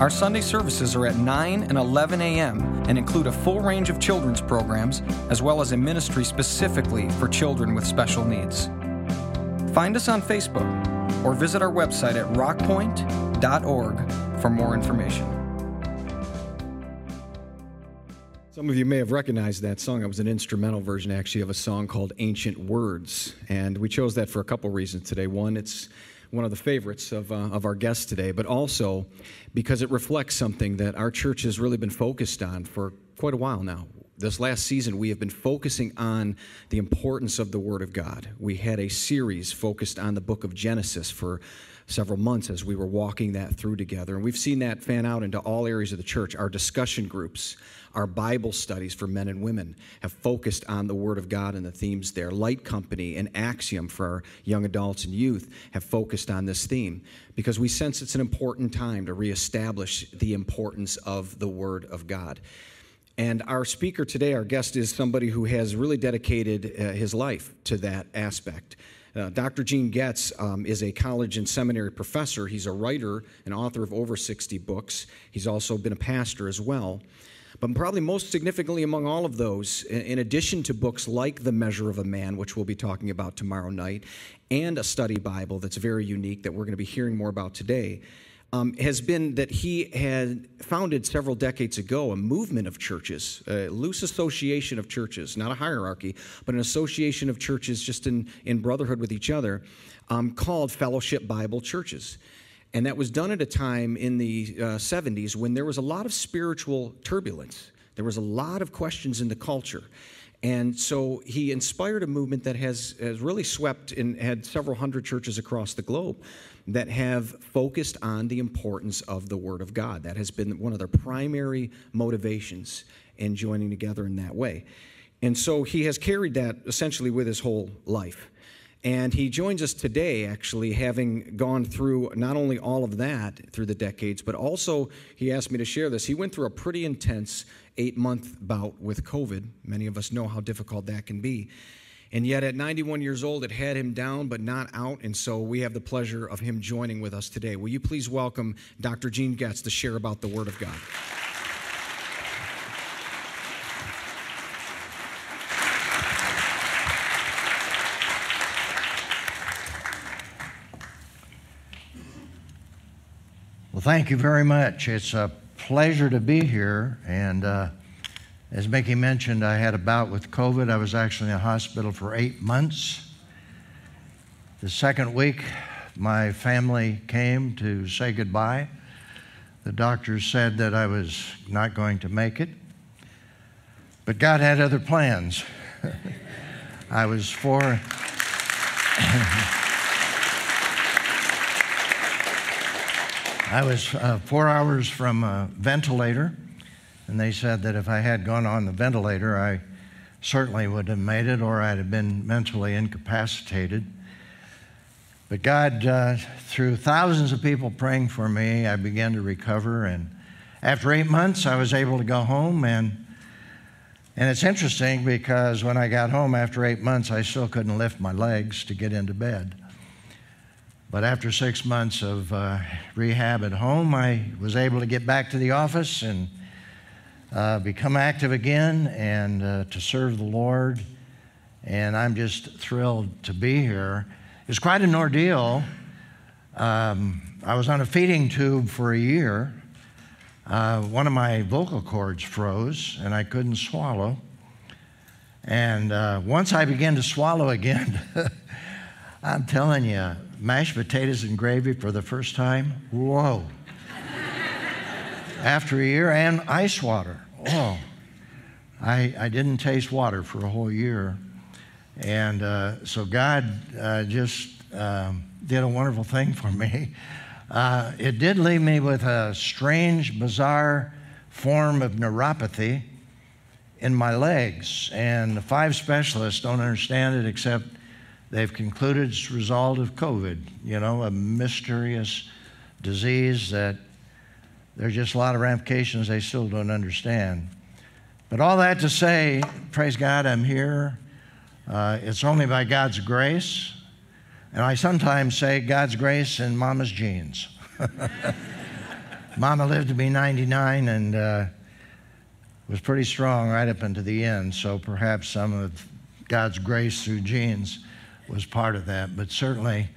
Our Sunday services are at 9 and 11 a.m. and include a full range of children's programs as well as a ministry specifically for children with special needs. Find us on Facebook or visit our website at rockpointe.org for more information. Some of you may have recognized that song. It was an instrumental version, actually, of a song called Ancient Words. And we chose that for a couple reasons today. One, it's one of the favorites of, uh, of our guests today, but also because it reflects something that our church has really been focused on for quite a while now. This last season, we have been focusing on the importance of the Word of God. We had a series focused on the book of Genesis for several months as we were walking that through together. And we've seen that fan out into all areas of the church. Our discussion groups, our Bible studies for men and women have focused on the Word of God and the themes there. Light Company and Axiom for our young adults and youth have focused on this theme because we sense it's an important time to reestablish the importance of the Word of God. And our speaker today, our guest, is somebody who has really dedicated uh, his life to that aspect. Uh, Dr. Gene Getz um, is a college and seminary professor. He's a writer and author of over 60 books. He's also been a pastor as well. But probably most significantly among all of those, in addition to books like The Measure of a Man, which we'll be talking about tomorrow night, and a study Bible that's very unique that we're going to be hearing more about today, um, has been that he had founded several decades ago a movement of churches, a loose association of churches, not a hierarchy, but an association of churches just in, in brotherhood with each other, um, called Fellowship Bible Churches. And that was done at a time in the uh, 70s when there was a lot of spiritual turbulence. There was a lot of questions in the culture. And so he inspired a movement that has, has really swept and had several hundred churches across the globe that have focused on the importance of the Word of God. That has been one of their primary motivations in joining together in that way. And so he has carried that essentially with his whole life. And he joins us today, actually, having gone through not only all of that through the decades, but also he asked me to share this. He went through a pretty intense eight month bout with COVID. Many of us know how difficult that can be. And yet, at 91 years old, it had him down but not out. And so we have the pleasure of him joining with us today. Will you please welcome Dr. Gene Getz to share about the Word of God? Well, thank you very much. It's a pleasure to be here. And uh, as Mickey mentioned, I had a bout with COVID. I was actually in the hospital for eight months. The second week, my family came to say goodbye. The doctors said that I was not going to make it, but God had other plans. I was four. I was uh, four hours from a ventilator and they said that if I had gone on the ventilator, I certainly would have made it or I'd have been mentally incapacitated. But God, uh, through thousands of people praying for me, I began to recover. And after eight months, I was able to go home. And, and it's interesting because when I got home after eight months, I still couldn't lift my legs to get into bed. But after six months of uh, rehab at home, I was able to get back to the office and uh, become active again and uh, to serve the Lord. And I'm just thrilled to be here. It's quite an ordeal. Um, I was on a feeding tube for a year. Uh, one of my vocal cords froze and I couldn't swallow. And uh, once I began to swallow again, I'm telling you, mashed potatoes and gravy for the first time, whoa after a year, and ice water. Oh, I, I didn't taste water for a whole year. And uh, so God uh, just um, did a wonderful thing for me. Uh, it did leave me with a strange, bizarre form of neuropathy in my legs. And the five specialists don't understand it except they've concluded it's a result of COVID, you know, a mysterious disease that there's just a lot of ramifications they still don't understand. But all that to say, praise God, I'm here. Uh, it's only by God's grace. And I sometimes say God's grace and Mama's genes. Mama lived to be 99 and uh, was pretty strong right up into the end. So perhaps some of God's grace through genes was part of that. But certainly,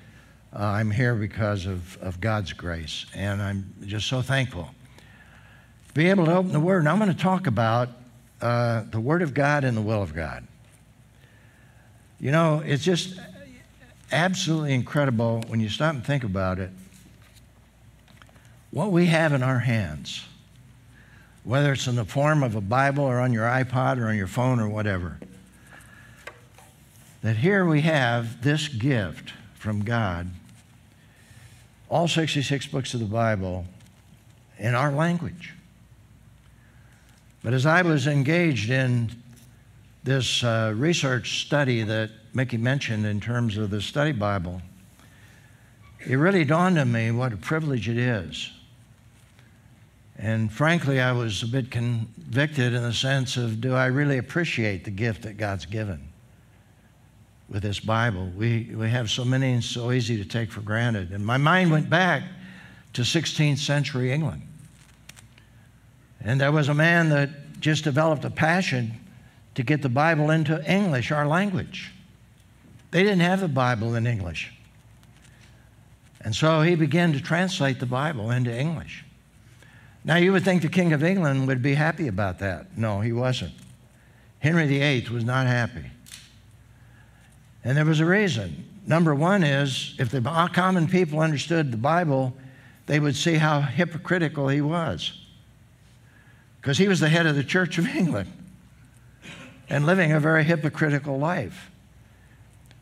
uh, I'm here because of, of God's grace. And I'm just so thankful to be able to open the Word. And I'm going to talk about uh, the Word of God and the will of God. You know, it's just absolutely incredible when you stop and think about it. What we have in our hands, whether it's in the form of a Bible or on your iPod or on your phone or whatever, that here we have this gift from God, all 66 books of the Bible, in our language. But as I was engaged in this uh, research study that Mickey mentioned in terms of the study Bible, it really dawned on me what a privilege it is. And frankly, I was a bit convicted in the sense of do I really appreciate the gift that God's given with this Bible? We, we have so many and so easy to take for granted. And my mind went back to 16th century England. And there was a man that just developed a passion to get the Bible into English, our language. They didn't have the Bible in English. And so he began to translate the Bible into English. Now, you would think the King of England would be happy about that. No, he wasn't. Henry VIII was not happy. And there was a reason. Number one is if the common people understood the Bible, they would see how hypocritical he was. Because he was the head of the Church of England and living a very hypocritical life.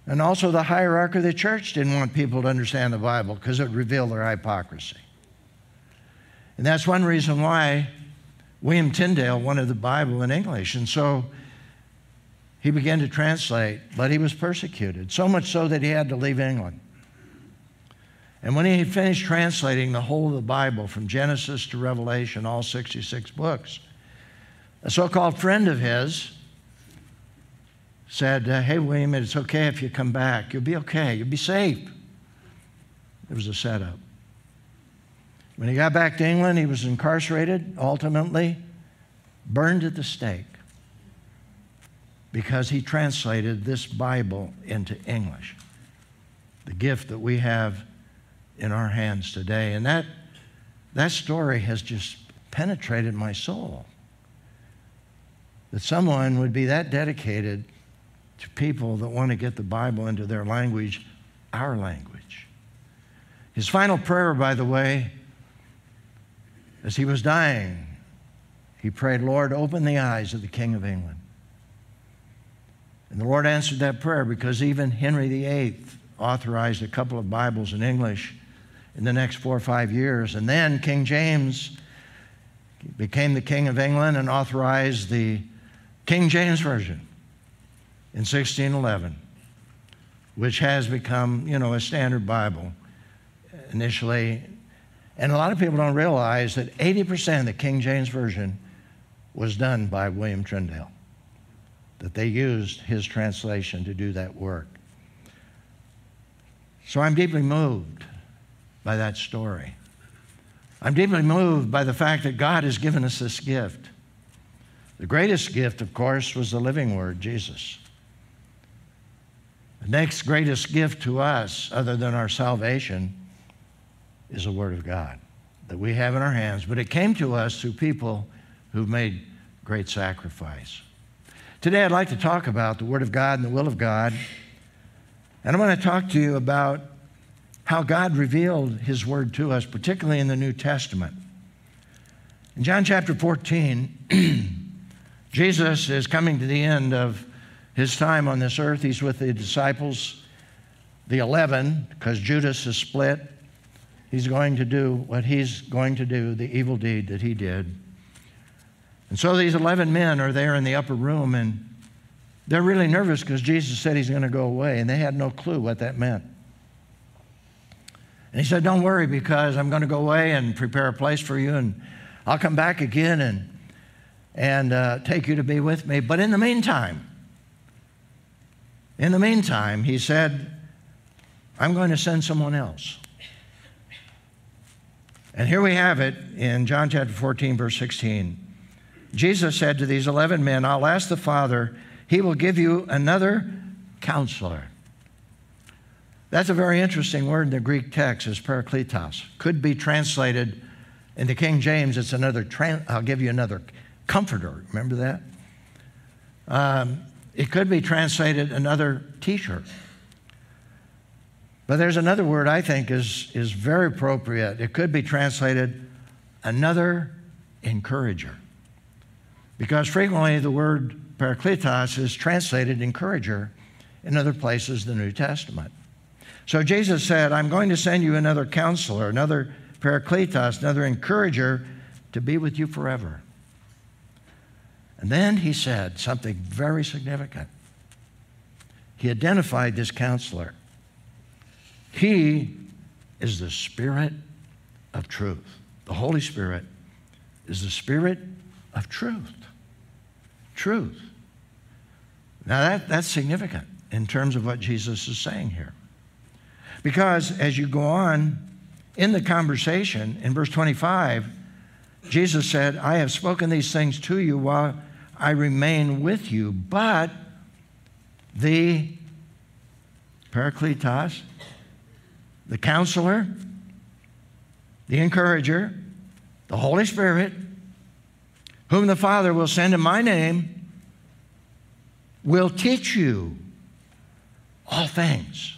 And also, the hierarchy of the church didn't want people to understand the Bible because it revealed their hypocrisy. And that's one reason why William Tyndale wanted the Bible in English. And so he began to translate, but he was persecuted, so much so that he had to leave England. And when he had finished translating the whole of the Bible from Genesis to Revelation, all 66 books, a so called friend of his said, uh, Hey, William, it's okay if you come back. You'll be okay. You'll be safe. It was a setup. When he got back to England, he was incarcerated, ultimately burned at the stake because he translated this Bible into English. The gift that we have in our hands today. And that, that story has just penetrated my soul. That someone would be that dedicated to people that want to get the Bible into their language, our language. His final prayer, by the way, as he was dying, he prayed, Lord, open the eyes of the King of England. And the Lord answered that prayer because even Henry VIII authorized a couple of Bibles in English in the next four or five years. And then King James became the King of England and authorized the King James Version in 1611, which has become, you know, a standard Bible initially. And a lot of people don't realize that 80% of the King James Version was done by William Tyndale, that they used his translation to do that work. So I'm deeply moved by that story. I'm deeply moved by the fact that God has given us this gift. The greatest gift, of course, was the living Word, Jesus. The next greatest gift to us, other than our salvation, is the Word of God that we have in our hands. But it came to us through people who've made great sacrifice. Today, I'd like to talk about the Word of God and the will of God. And I'm going to talk to you about how God revealed His Word to us, particularly in the New Testament. In John chapter 14, Jesus is coming to the end of his time on this earth. He's with the disciples, the 11, because Judas is split. He's going to do what he's going to do, the evil deed that he did. And so these 11 men are there in the upper room, and they're really nervous because Jesus said he's going to go away, and they had no clue what that meant. And he said, Don't worry, because I'm going to go away and prepare a place for you, and I'll come back again and, and uh, take you to be with me. But in the meantime, in the meantime, he said, I'm going to send someone else. And here we have it in John chapter 14, verse 16. Jesus said to these 11 men, I'll ask the Father, he will give you another counselor. That's a very interesting word in the Greek text, is parakletos. Could be translated in the King James, it's another, I'll give you another comforter. Remember that? Um, it could be translated another teacher. But there's another word I think is, is very appropriate. It could be translated another encourager. Because frequently the word parakletos is translated encourager in other places in the New Testament. So Jesus said, I'm going to send you another counselor, another parakletos, another encourager to be with you forever. And then he said something very significant. He identified this counselor. He is the Spirit of truth. The Holy Spirit is the Spirit of truth. Truth. Now, that, that's significant in terms of what Jesus is saying here. Because as you go on in the conversation, in verse 25, Jesus said, I have spoken these things to you while I remain with you, but the Parakletos, the counselor, the encourager, the Holy Spirit, whom the Father will send in my name, will teach you all things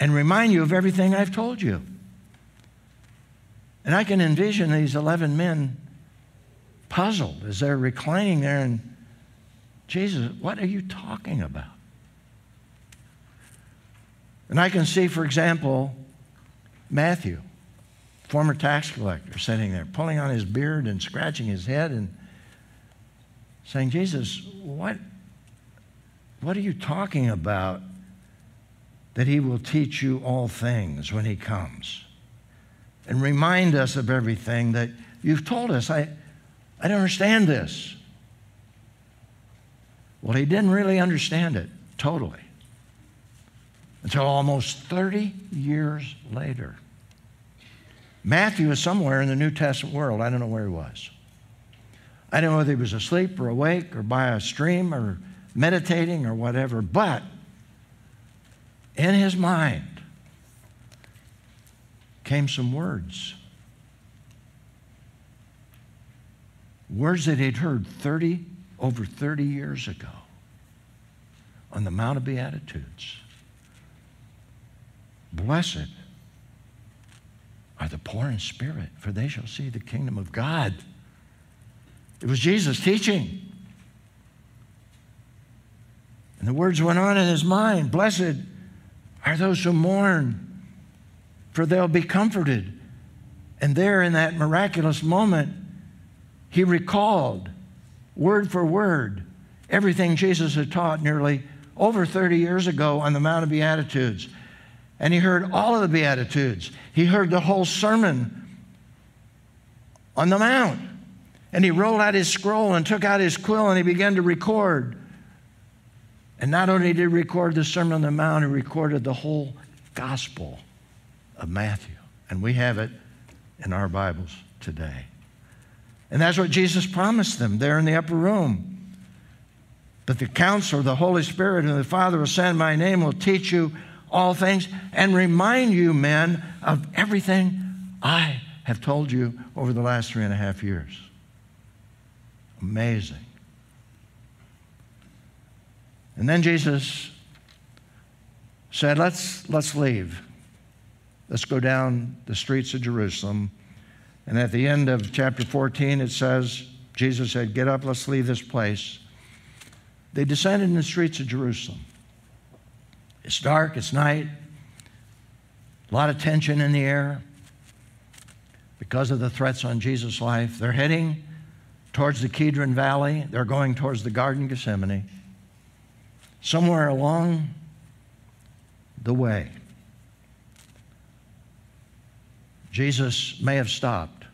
and remind you of everything I've told you. And I can envision these 11 men puzzled as they're reclining there and, Jesus, what are you talking about? And I can see, for example, Matthew, former tax collector, sitting there, pulling on his beard and scratching his head and saying, Jesus, what, what are you talking about that he will teach you all things when he comes? And remind us of everything that you've told us. I, I don't understand this. Well, he didn't really understand it totally until almost 30 years later. Matthew is somewhere in the New Testament world. I don't know where he was. I don't know whether he was asleep or awake or by a stream or meditating or whatever, but in his mind came some words. Words that he'd heard 30, over 30 years ago on the Mount of Beatitudes. Blessed are the poor in spirit, for they shall see the kingdom of God. It was Jesus teaching. And the words went on in his mind Blessed are those who mourn, for they'll be comforted. And there, in that miraculous moment, he recalled word for word everything Jesus had taught nearly over 30 years ago on the Mount of Beatitudes. And he heard all of the Beatitudes. He heard the whole sermon on the Mount. And he rolled out his scroll and took out his quill and he began to record. And not only did he record the Sermon on the Mount, he recorded the whole Gospel of Matthew. And we have it in our Bibles today. And that's what Jesus promised them there in the upper room. But the counselor, the Holy Spirit, and the Father will send my name will teach you all things and remind you, men, of everything I have told you over the last three and a half years. Amazing. And then Jesus said, Let's, let's leave. Let's go down the streets of Jerusalem. And at the end of chapter 14, it says, Jesus said, Get up, let's leave this place. They descended in the streets of Jerusalem. It's dark, it's night, a lot of tension in the air because of the threats on Jesus' life. They're heading towards the Kedron Valley. They're going towards the Garden of Gethsemane. Somewhere along the way, Jesus may have stopped.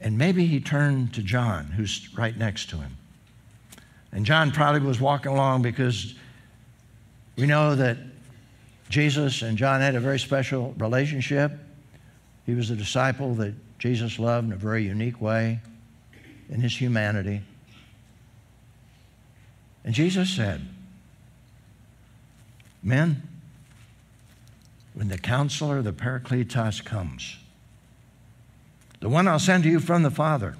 And maybe he turned to John, who's right next to him. And John probably was walking along because we know that Jesus and John had a very special relationship. He was a disciple that Jesus loved in a very unique way in his humanity. And Jesus said, Men, when the counselor, the Parakletos, comes, the one I'll send to you from the Father,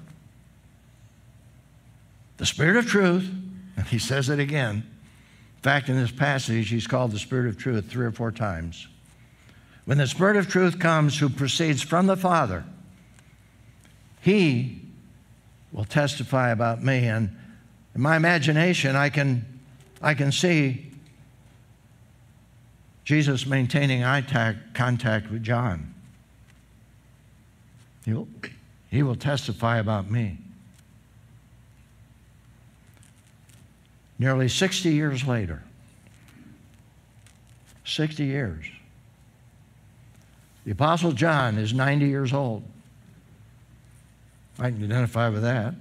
the Spirit of truth, and he says it again. In fact, in this passage, he's called the Spirit of truth three or four times. When the Spirit of truth comes, who proceeds from the Father, he will testify about me. And in my imagination, I can, I can see Jesus maintaining eye contact with John. He'll, he will testify about me. Nearly 60 years later, 60 years, the Apostle John is 90 years old. I can identify with that.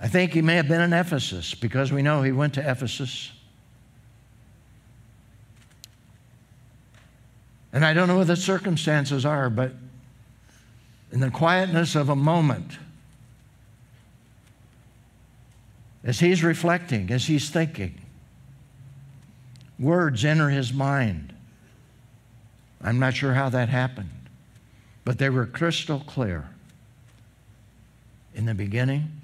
I think he may have been in Ephesus because we know he went to Ephesus. And I don't know what the circumstances are, but in the quietness of a moment, as he's reflecting, as he's thinking, words enter his mind. I'm not sure how that happened, but they were crystal clear. In the beginning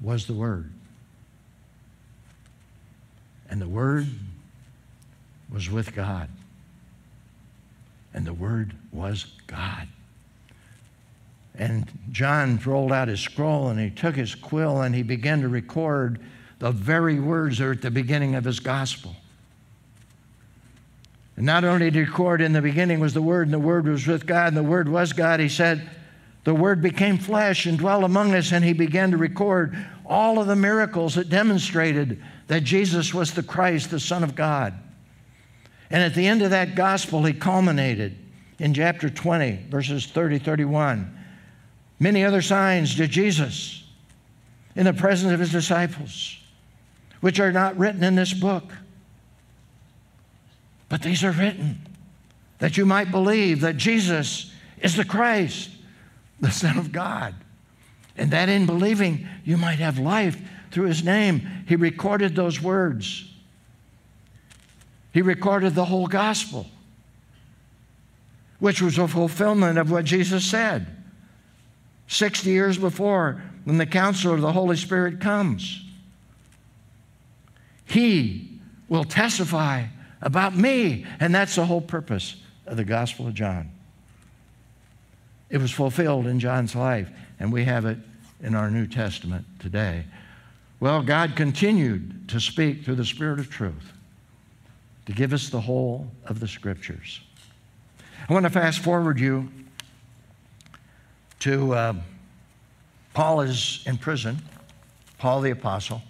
was the Word, and the Word was with God, and the Word was God. And John rolled out his scroll and he took his quill and he began to record the very words that are at the beginning of his gospel. And not only did he record in the beginning was the Word, and the Word was with God, and the Word was God, he said, the Word became flesh and dwelt among us, and he began to record all of the miracles that demonstrated that Jesus was the Christ, the Son of God. And at the end of that gospel, he culminated in chapter 20, verses 30 31. Many other signs did Jesus in the presence of his disciples, which are not written in this book. But these are written that you might believe that Jesus is the Christ, the Son of God, and that in believing you might have life through his name. He recorded those words, he recorded the whole gospel, which was a fulfillment of what Jesus said. 60 years before, when the counselor of the Holy Spirit comes. He will testify about me. And that's the whole purpose of the Gospel of John. It was fulfilled in John's life, and we have it in our New Testament today. Well, God continued to speak through the Spirit of truth to give us the whole of the Scriptures. I want to fast forward you to uh, Paul is in prison, Paul the Apostle.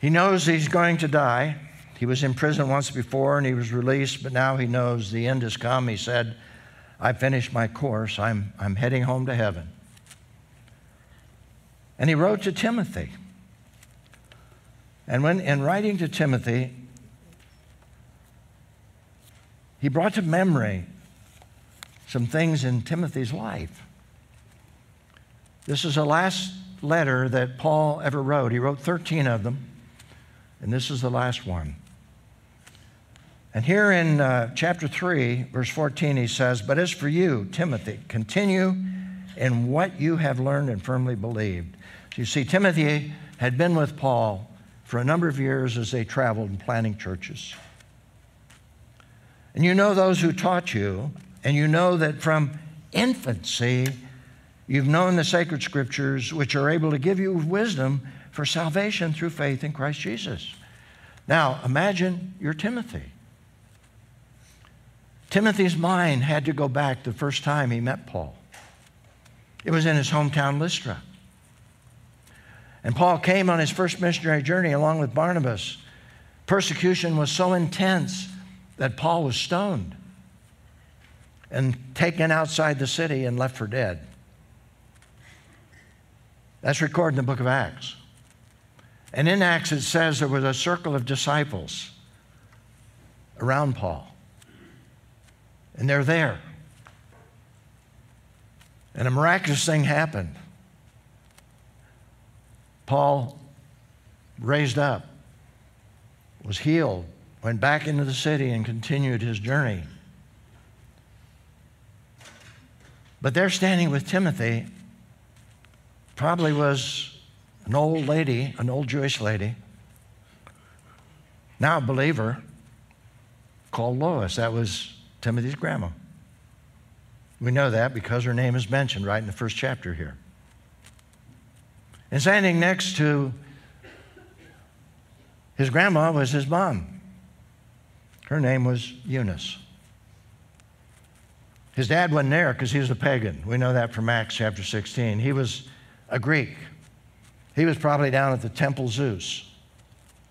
He knows he's going to die. He was in prison once before and he was released, but now he knows the end has come. He said, I finished my course. I'm, I'm heading home to heaven. And he wrote to Timothy. And when in writing to Timothy, he brought to memory some things in Timothy's life. This is the last letter that Paul ever wrote. He wrote 13 of them, and this is the last one. And here in uh, chapter 3, verse 14, he says, But as for you, Timothy, continue in what you have learned and firmly believed. So you see, Timothy had been with Paul for a number of years as they traveled and planting churches. And you know those who taught you, and you know that from infancy you've known the sacred scriptures, which are able to give you wisdom for salvation through faith in Christ Jesus. Now, imagine you're Timothy. Timothy's mind had to go back the first time he met Paul. It was in his hometown Lystra. And Paul came on his first missionary journey along with Barnabas. Persecution was so intense that Paul was stoned and taken outside the city and left for dead. That's recorded in the book of Acts. And in Acts, it says there was a circle of disciples around Paul. And they're there. And a miraculous thing happened. Paul raised up, was healed, went back into the city, and continued his journey. But there, standing with Timothy, probably was an old lady, an old Jewish lady, now a believer, called Lois. That was Timothy's grandma. We know that because her name is mentioned right in the first chapter here. And standing next to his grandma was his mom. Her name was Eunice. His dad wasn't there because he was a pagan. We know that from Acts chapter 16. He was a Greek. He was probably down at the temple Zeus,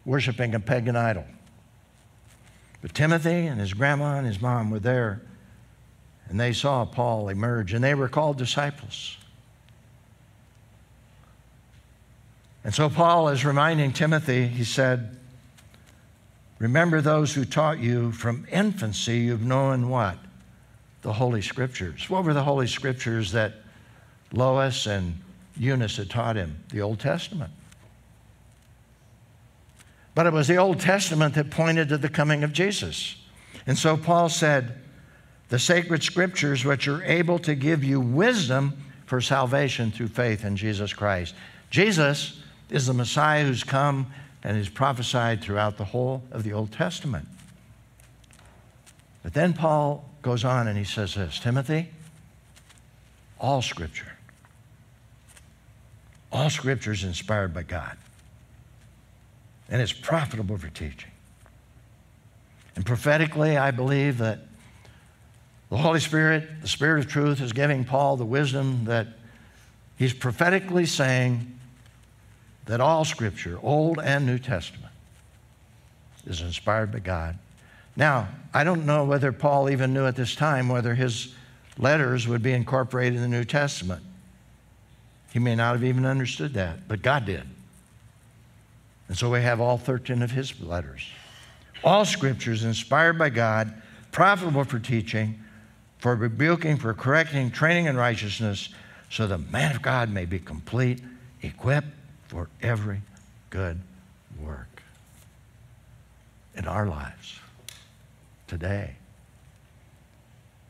worshiping a pagan idol. But Timothy and his grandma and his mom were there, and they saw Paul emerge, and they were called disciples. And so Paul is reminding Timothy, he said, Remember those who taught you from infancy, you've known what? The Holy Scriptures. What were the Holy Scriptures that Lois and Eunice had taught him? The Old Testament. But it was the Old Testament that pointed to the coming of Jesus. And so Paul said, The sacred scriptures, which are able to give you wisdom for salvation through faith in Jesus Christ. Jesus is the Messiah who's come and is prophesied throughout the whole of the Old Testament. But then Paul goes on and he says this Timothy, all scripture, all scripture is inspired by God, and it's profitable for teaching. And prophetically, I believe that the Holy Spirit, the Spirit of truth, is giving Paul the wisdom that he's prophetically saying that all Scripture, Old and New Testament, is inspired by God. Now, I don't know whether Paul even knew at this time whether his letters would be incorporated in the New Testament. He may not have even understood that, but God did. And so we have all 13 of his letters. All scriptures inspired by God, profitable for teaching, for rebuking, for correcting, training in righteousness, so the man of God may be complete, equipped for every good work in our lives today.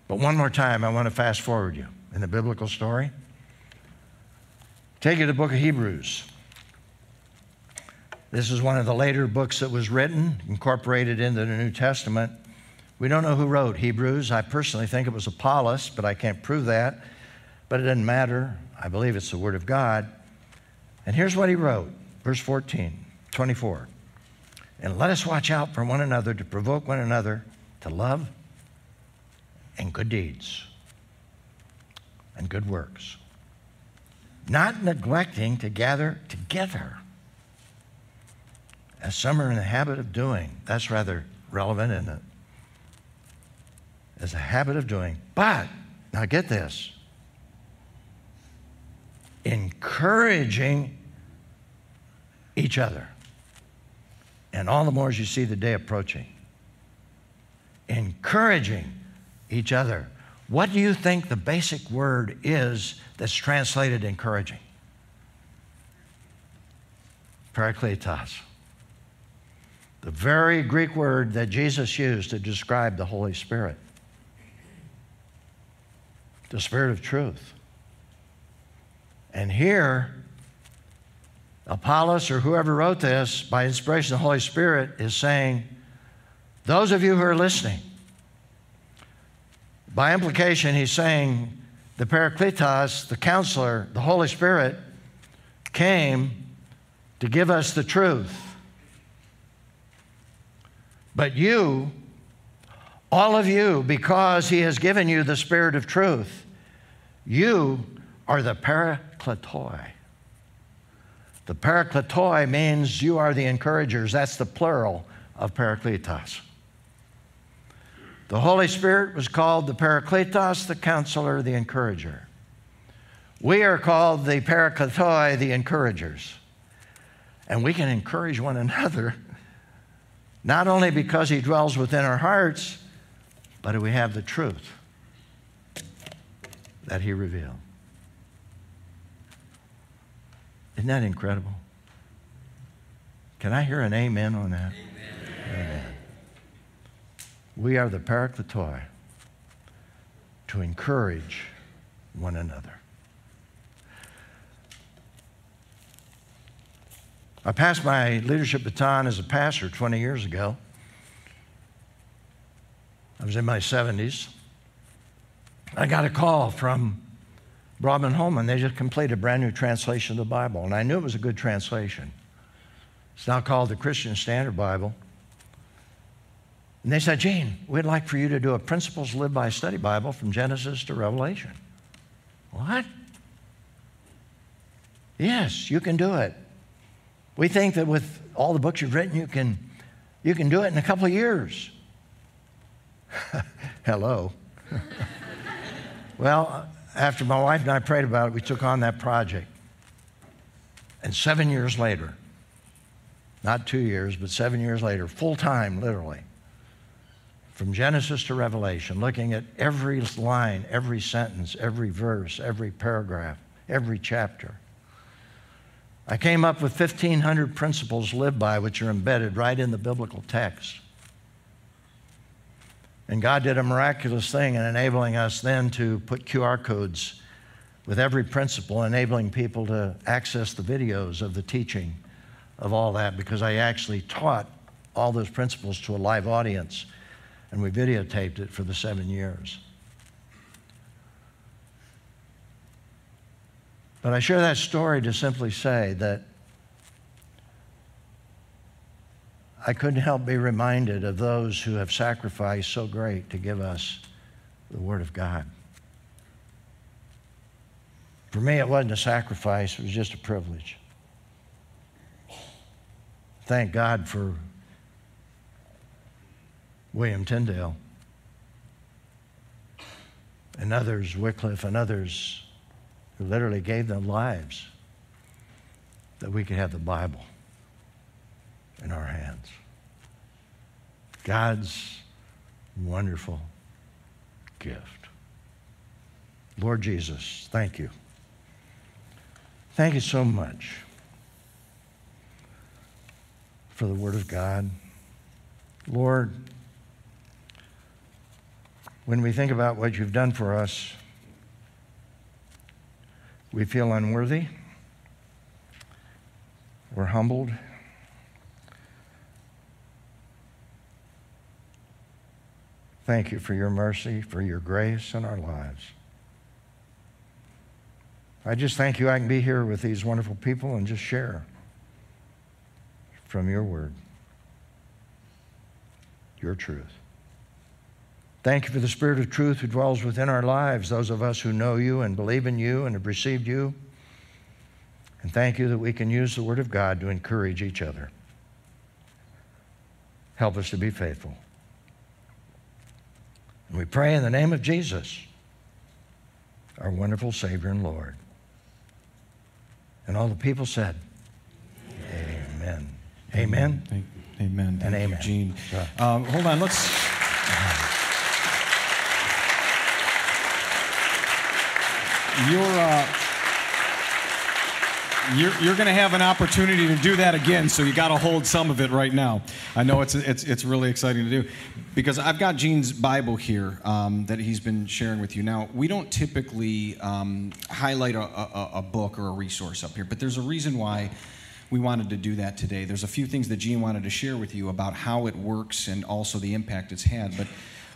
But one more time, I want to fast forward you in the biblical story. Take you to the book of Hebrews. This is one of the later books that was written, incorporated into the New Testament. We don't know who wrote Hebrews. I personally think it was Apollos, but I can't prove that. But it doesn't matter. I believe it's the Word of God. And here's what he wrote, verse 14, 24. And let us watch out for one another to provoke one another to love and good deeds and good works, not neglecting to gather together, as some are in the habit of doing. That's rather relevant, isn't it? As a habit of doing. But, now get this encouraging each other. And all the more as you see the day approaching. Encouraging each other. What do you think the basic word is that's translated encouraging? Parakletos. The very Greek word that Jesus used to describe the Holy Spirit. The Spirit of truth. And here, Apollos or whoever wrote this, by inspiration of the Holy Spirit, is saying, those of you who are listening, by implication, he's saying the Parakletos, the counselor, the Holy Spirit, came to give us the truth. But you All of you, because he has given you the spirit of truth, you are the parakletoi. The parakletoi means you are the encouragers. That's the plural of parakletos. The Holy Spirit was called the parakletos, the counselor, the encourager. We are called the parakletoi, the encouragers. And we can encourage one another, not only because he dwells within our hearts, but we have the truth that he revealed. Isn't that incredible? Can I hear an amen on that? Amen. amen. We are the parakletoi to encourage one another. I passed my leadership baton as a pastor 20 years ago. I was in my 70s. I got a call from Broadman Holman. They just completed a brand new translation of the Bible, and I knew it was a good translation. It's now called the Christian Standard Bible. And they said, Gene, we'd like for you to do a Principles Live by Study Bible from Genesis to Revelation. What? Yes, you can do it. We think that with all the books you've written, you can, you can do it in a couple of years. Hello. well, after my wife and I prayed about it, we took on that project. And seven years later, not two years, but seven years later, full time, literally, from Genesis to Revelation, looking at every line, every sentence, every verse, every paragraph, every chapter. I came up with 1,500 principles lived by, which are embedded right in the biblical text. And God did a miraculous thing in enabling us then to put QR codes with every principle, enabling people to access the videos of the teaching of all that because I actually taught all those principles to a live audience and we videotaped it for the seven years. But I share that story to simply say that I couldn't help be reminded of those who have sacrificed so great to give us the Word of God. For me, it wasn't a sacrifice, it was just a privilege. Thank God for William Tyndale and others, Wycliffe and others, who literally gave their lives that we could have the Bible in our hands. God's wonderful gift. Lord Jesus, thank you. Thank you so much for the Word of God. Lord, when we think about what you've done for us, we feel unworthy. We're humbled. Thank you for your mercy, for your grace in our lives. I just thank you I can be here with these wonderful people and just share from your word, your truth. Thank you for the Spirit of truth who dwells within our lives, those of us who know you and believe in you and have received you. And thank you that we can use the Word of God to encourage each other. Help us to be faithful. And we pray in the name of Jesus, our wonderful Savior and Lord. And all the people said, Amen. Amen. Thank, amen. And Thank amen. You, Gene. Um, hold on. Let's. You're. Uh, you're, you're going to have an opportunity to do that again, so you got to hold some of it right now. I know it's, it's, it's really exciting to do because I've got Gene's Bible here um, that he's been sharing with you. Now, we don't typically um, highlight a, a, a book or a resource up here, but there's a reason why we wanted to do that today. There's a few things that Gene wanted to share with you about how it works and also the impact it's had. But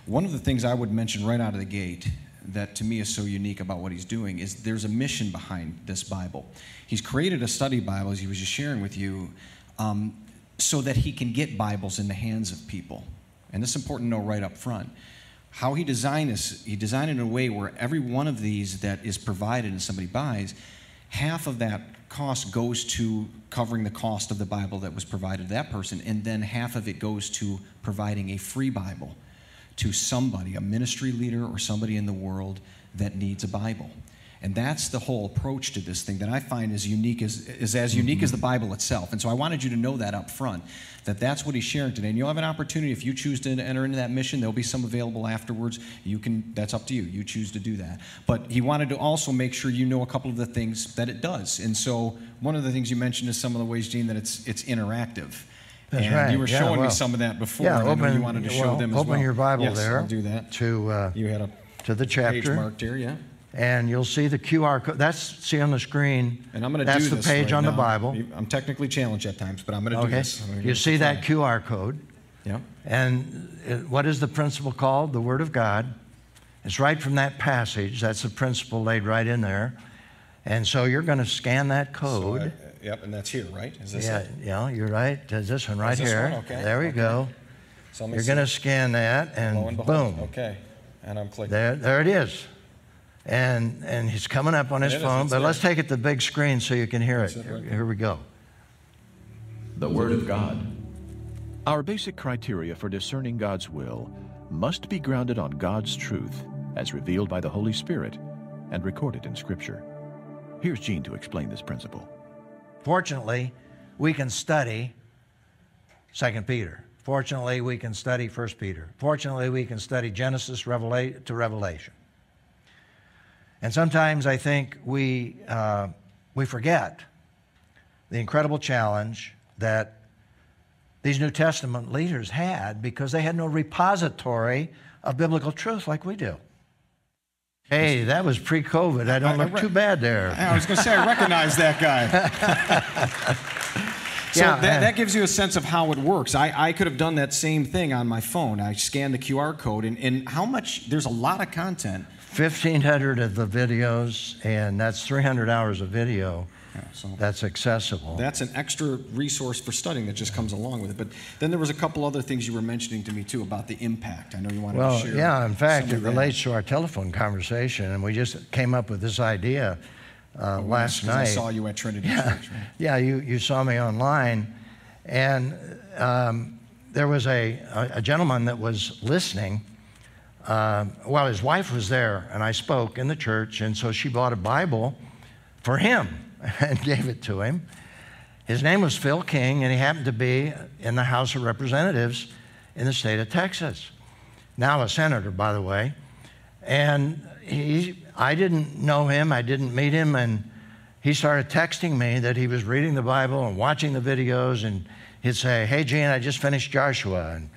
one of the things I would mention right out of the gate that to me is so unique about what he's doing is there's a mission behind this Bible. He's created a study Bible, as he was just sharing with you, um, so that he can get Bibles in the hands of people. and this is important to know right up front. How he designed this, he designed it in a way where every one of these that is provided and somebody buys, half of that cost goes to covering the cost of the Bible that was provided to that person, and then half of it goes to providing a free Bible to somebody, a ministry leader or somebody in the world that needs a Bible. And that's the whole approach to this thing that I find is unique as, is as unique as mm-hmm. the Bible itself. And so I wanted you to know that up front, that that's what he's sharing today. And you'll have an opportunity if you choose to enter into that mission. There'll be some available afterwards. You can. That's up to you. You choose to do that. But he wanted to also make sure you know a couple of the things that it does. And so one of the things you mentioned is some of the ways, Gene, that it's it's interactive. That's and right. you were Yeah, showing well, me some of that before. Yeah, and I know you wanted to show well, them as open well. your Bible yes, there. I'll do that. To, uh, You had a to the chapter. marked here, yeah. And you'll see the QR code. That's see on the screen. And I'm going to do this. That's the page right on the. Bible. I'm technically challenged at times, but I'm going to do this. You see that. QR code. Yeah. And it- what is the principle called? The Word of God. It's right from that passage. That's the principle laid right in there. And so you're going to scan that So code. I- yep, and that's here, right? Is this yeah, it? yeah, you're right. There's this one right this here. one? Okay, There we okay. go. So let me You're going to scan that, and and boom, Okay. And I'm clicking. there, there it is. And and he's coming up on his It is, phone. it's But there. let's take it to the big screen so you can hear it. It right Here, here we go. The Word of God. Our basic criteria for discerning God's will must be grounded on God's truth as revealed by the Holy Spirit and recorded in Scripture. Here's Gene to explain this principle. Fortunately, we can study 2 Peter. Fortunately, we can study 1 Peter. Fortunately, we can study Genesis to Revelation. And sometimes I think we, uh, we forget the incredible challenge that these New Testament leaders had because they had no repository of biblical truth like we do. Hey, that was pre COVID. I don't I- I look re- too bad there. I was going to say, I recognize that guy. so Yeah, that, uh, that gives you a sense of how it works. I, I could have done that same thing on my phone. I scanned the QR code, and, and how much, there's a lot of content. 1,500 of the videos, and that's 300 hours of video Yeah, so that's accessible. that's an extra resource for studying that just comes along with it. But then there was a couple other things you were mentioning to me, too, about the impact. I know you wanted well, to share. yeah, in fact, it relates to our telephone conversation, and we just came up with this idea uh, last night. I saw you at Trinity yeah, Church. right? yeah you, you saw me online, and um, there was a, a, a gentleman that was listening. Uh, well, his wife was there, and I spoke in the church, and so she bought a Bible for him and gave it to him. His name was Phil King, and he happened to be in the House of Representatives in the state of Texas. Now a senator, by the way. And he, I didn't know him, I didn't meet him, and he started texting me that he was reading the Bible and watching the videos, and he'd say, Hey, Gene, I just finished Joshua, and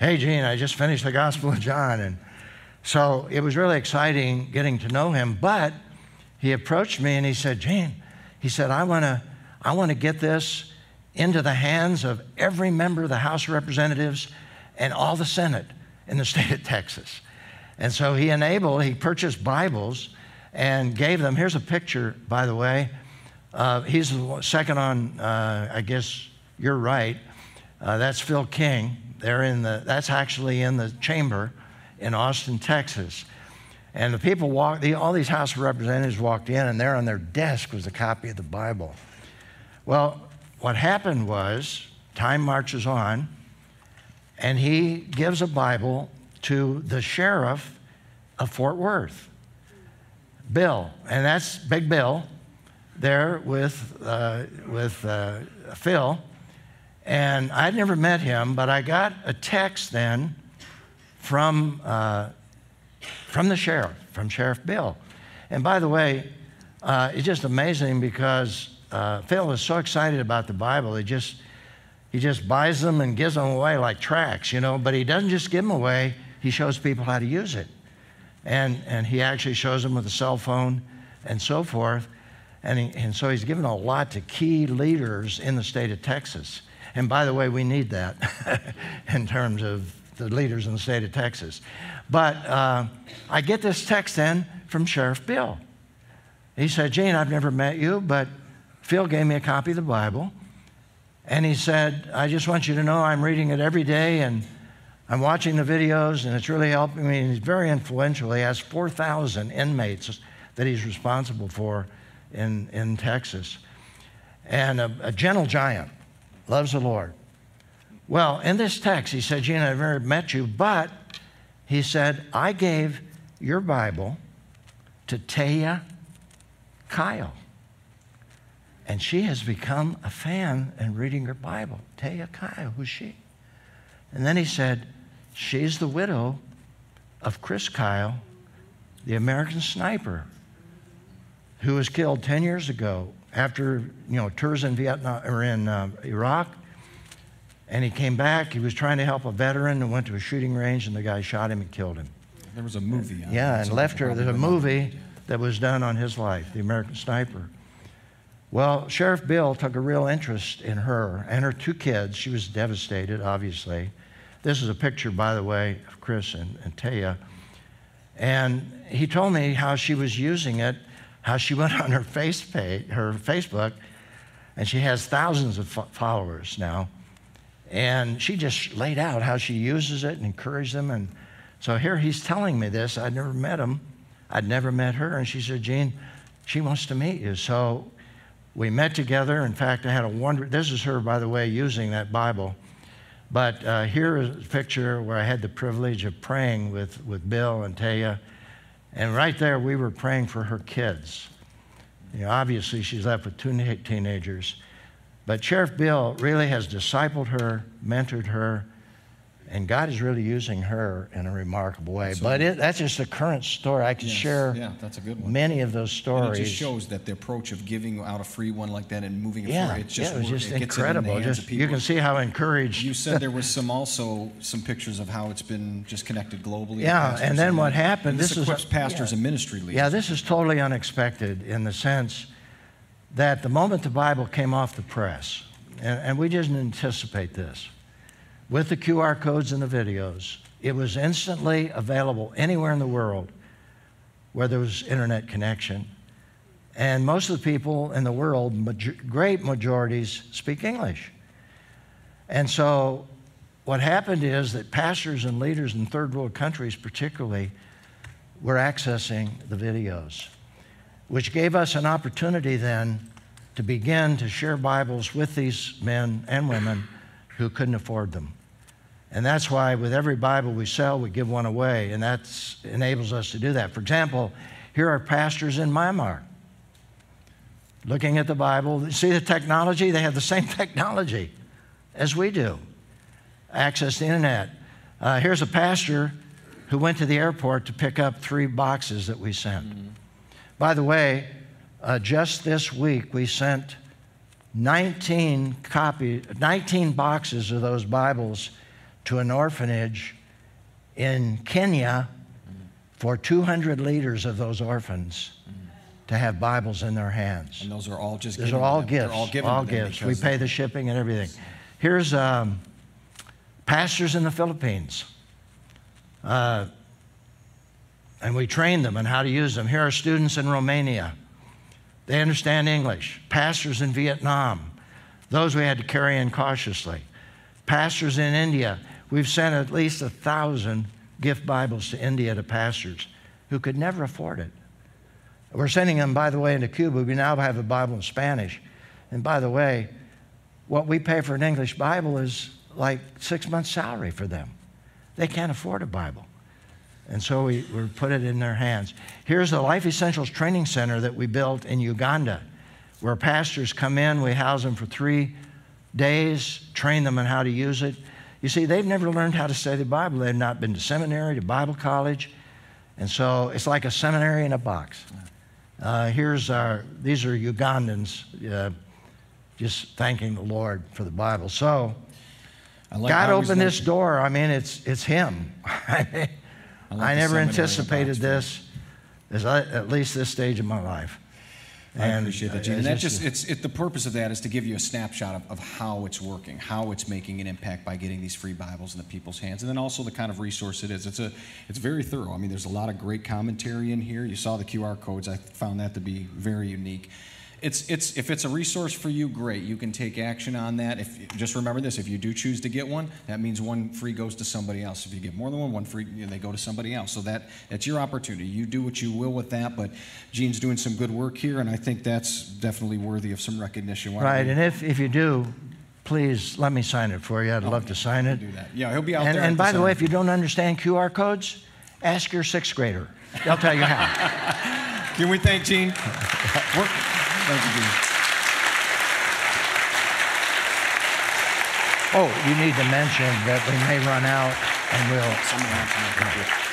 Hey, Gene, I just finished the Gospel of John. And so it was really exciting getting to know him, but he approached me and he said, Gene, he said, I want to I want to get this into the hands of every member of the House of Representatives and all the Senate in the state of Texas. And so he enabled, he purchased Bibles and gave them. Here's a picture, by the way. Uh, he's second on, uh, I guess you're right. Uh, that's Phil King. They're in the, that's actually in the chamber in Austin, Texas. And the people walked, all these House of Representatives walked in, and there on their desk was a copy of the Bible. Well, what happened was, time marches on, and he gives a Bible to the sheriff of Fort Worth, Bill. And that's Big Bill there with, uh, with uh, Phil. And I'd never met him, but I got a text then from, uh, from the sheriff, from Sheriff Bill. And by the way, uh, it's just amazing because uh, Phil is so excited about the Bible. He just, he just buys them and gives them away like tracts, you know. But he doesn't just give them away, he shows people how to use it. And, and he actually shows them with a cell phone and so forth. And, he, and so he's given a lot to key leaders in the state of Texas. And by the way, we need that in terms of the leaders in the state of Texas. But uh, I get this text then from Sheriff Bill. He said, Gene, I've never met you, but Phil gave me a copy of the Bible. And he said, I just want you to know I'm reading it every day, and I'm watching the videos, and it's really helping me. And he's very influential. He has 4,000 inmates that he's responsible for in, in Texas. And a, a gentle giant, loves the Lord. Well, in this text, he said, Gina, I've never met you, but he said, I gave your Bible to Taya Kyle. And she has become a fan and reading her Bible. Taya Kyle, who's she? And then he said, She's the widow of Chris Kyle, the American sniper, who was killed 10 years ago after, you know, tours in Vietnam or in uh, Iraq. And he came back. He was trying to help a veteran and went to a shooting range, and the guy shot him and killed him. There was a movie. On yeah, and left her. There's a movie that was done on his life, The American Sniper. Well, Sheriff Bill took a real interest in her and her two kids. She was devastated, obviously. This is a picture, by the way, of Chris and, and Taya. And he told me how she was using it, how she went on her face page, her Facebook, and she has thousands of fo- followers now. And she just laid out how she uses it and encouraged them. And so here he's telling me this. I'd never met him. I'd never met her. And she said, Gene, she wants to meet you. So we met together. In fact, I had a wonder. This is her, by the way, using that Bible. But uh, here is a picture where I had the privilege of praying with, with Bill and Taya. And right there, we were praying for her kids. You know, obviously, she's left with two teenagers. But Sheriff Bill really has discipled her, mentored her, and God is really using her in a remarkable way. But it, that's just a current story. I could Yes, share yeah, that's a good one. many of those And stories. it just shows that the approach of giving out a free one like that and moving it yeah, forward, it's just, yeah, it was just it in incredible. Just, you can see how encouraged. You said there was some also some pictures of how it's been just connected globally. Yeah, pastors and then what happened, and This, this is- equips pastors yeah. and ministry leaders. Yeah, this is totally unexpected in the sense that the moment the Bible came off the press, and, and we didn't anticipate this, with the QR codes and the videos, it was instantly available anywhere in the world where there was internet connection. And most of the people in the world, major- great majorities, speak English. And so what happened is that pastors and leaders in third world countries, particularly, were accessing the videos, which gave us an opportunity then to begin to share Bibles with these men and women who couldn't afford them. And that's why with every Bible we sell, we give one away, and that enables us to do that. For example, here are pastors in Myanmar looking at the Bible. See the technology? They have the same technology as we do. Access the internet. Uh, here's a pastor who went to the airport to pick up three boxes that we sent. By the way, uh, just this week we sent 19 copy, 19 boxes of those Bibles to an orphanage in Kenya for 200 leaders of those orphans to have Bibles in their hands. and those are all just Those are all them. They're gifts. all given to them gifts. We pay the shipping and everything. Here's um, pastors in the Philippines. Uh, and we train them on how to use them. Here are students in Romania. They understand English. Pastors in Vietnam. Those we had to carry in cautiously. Pastors in India. We've sent at least a thousand gift Bibles to India to pastors who could never afford it. We're sending them, by the way, into Cuba. We now have a Bible in Spanish. And by the way, what we pay for an English Bible is like six months' salary for them. They can't afford a Bible. And so we, we put it in their hands. Here's the Life Essentials Training Center that we built in Uganda, where pastors come in, we house them for three days, train them on how to use it. You see, they've never learned how to study the Bible. They've not been to seminary, to Bible college. And so it's like a seminary in a box. Uh, here's our, these are Ugandans uh, just thanking the Lord for the Bible. So I like- God opened this door. I mean, it's, it's Him. I, the never seminary in a anticipated this, as I, at least this stage of my life. I And, appreciate that, Gene. And that just, it's, it, the purpose of that is to give you a snapshot of, of how it's working, how it's making an impact by getting these free Bibles in the people's hands, and then also the kind of resource it is. It's, a, it's very thorough. I mean, there's a lot of great commentary in here. You saw the QR codes. I found that to be very unique. It's, it's, if it's a resource for you, great. You can take action on that. If, just remember this if you do choose to get one, that means one free goes to somebody else. If you get more than one, one free, you know, they go to somebody else. So that, that's your opportunity. You do what you will with that, but Gene's doing some good work here, and I think that's definitely worthy of some recognition. Why Right, and if, if you do, please let me sign it for you. I'd love to sign it. do that? Yeah, he'll be out And, there. and by the way, if you don't understand QR codes, ask your sixth grader. They'll tell you how. Can we thank Gene? Thank you. Oh, you need to mention that we may run out and we'll.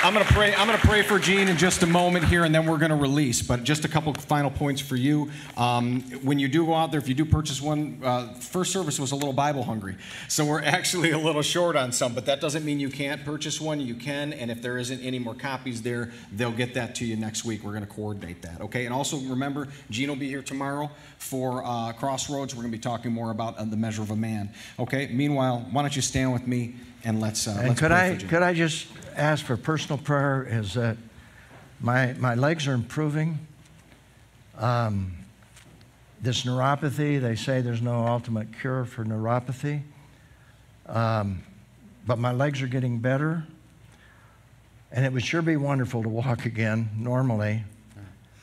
I'm going to pray. I'm to pray for Gene in just a moment here, and then we're going to release. But just a couple final points for you. Um, when you do go out there, if you do purchase one, uh, first service was a little Bible hungry, so we're actually a little short on some. But that doesn't mean you can't purchase one. You can, and if there isn't any more copies there, they'll get that to you next week. We're going to coordinate that. Okay. And also remember, Gene will be here tomorrow for uh, Crossroads. We're going to be talking more about uh, the measure of a man. Okay. Meanwhile, why don't you stand with me and let's. Uh, And let's could pray I, for Gene. could I just ask for personal prayer? Is that my, my legs are improving. Um, this neuropathy, they say there's no ultimate cure for neuropathy. Um, but my legs are getting better. And it would sure be wonderful to walk again normally.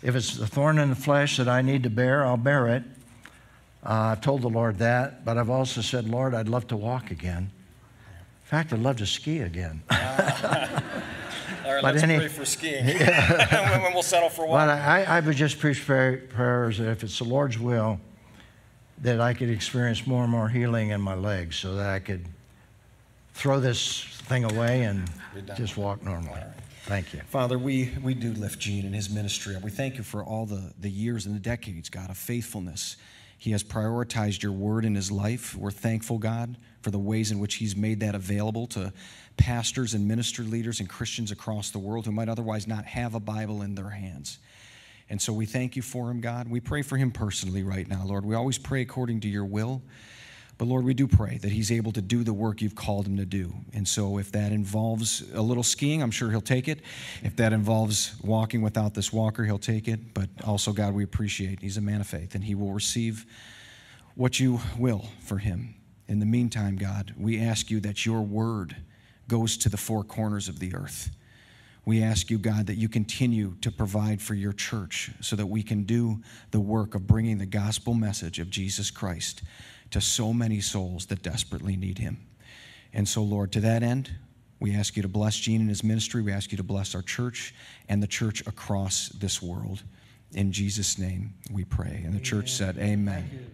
If it's the thorn in the flesh that I need to bear, I'll bear it. Uh, I've told the Lord that, but I've also said, Lord, I'd love to walk again. In fact, I'd love to ski again. All right, But let's any- pray for skiing. and we'll settle for But one. I, I would just preach pray- prayers that if it's the Lord's will, that I could experience more and more healing in my legs so that I could throw this thing away and just walk normally. Thank you. Father, we, we do lift Gene and his ministry up. We thank you for all the, the years and the decades, God, of faithfulness. He has prioritized your word in his life. We're thankful, God, for the ways in which he's made that available to pastors and minister leaders and Christians across the world who might otherwise not have a Bible in their hands. And so we thank you for him, God. We pray for him personally right now, Lord. We always pray according to your will. But Lord, we do pray that he's able to do the work you've called him to do. And so if that involves a little skiing, I'm sure he'll take it. If that involves walking without this walker, he'll take it. But also, God, we appreciate he's a man of faith and he will receive what you will for him. In the meantime, God, we ask you that your word goes to the four corners of the earth. We ask you, God, that you continue to provide for your church so that we can do the work of bringing the gospel message of Jesus Christ to so many souls that desperately need him. And so, Lord, to that end, we ask you to bless Gene and his ministry. We ask you to bless our church and the church across this world. In Jesus' name we pray. And the church said, Amen.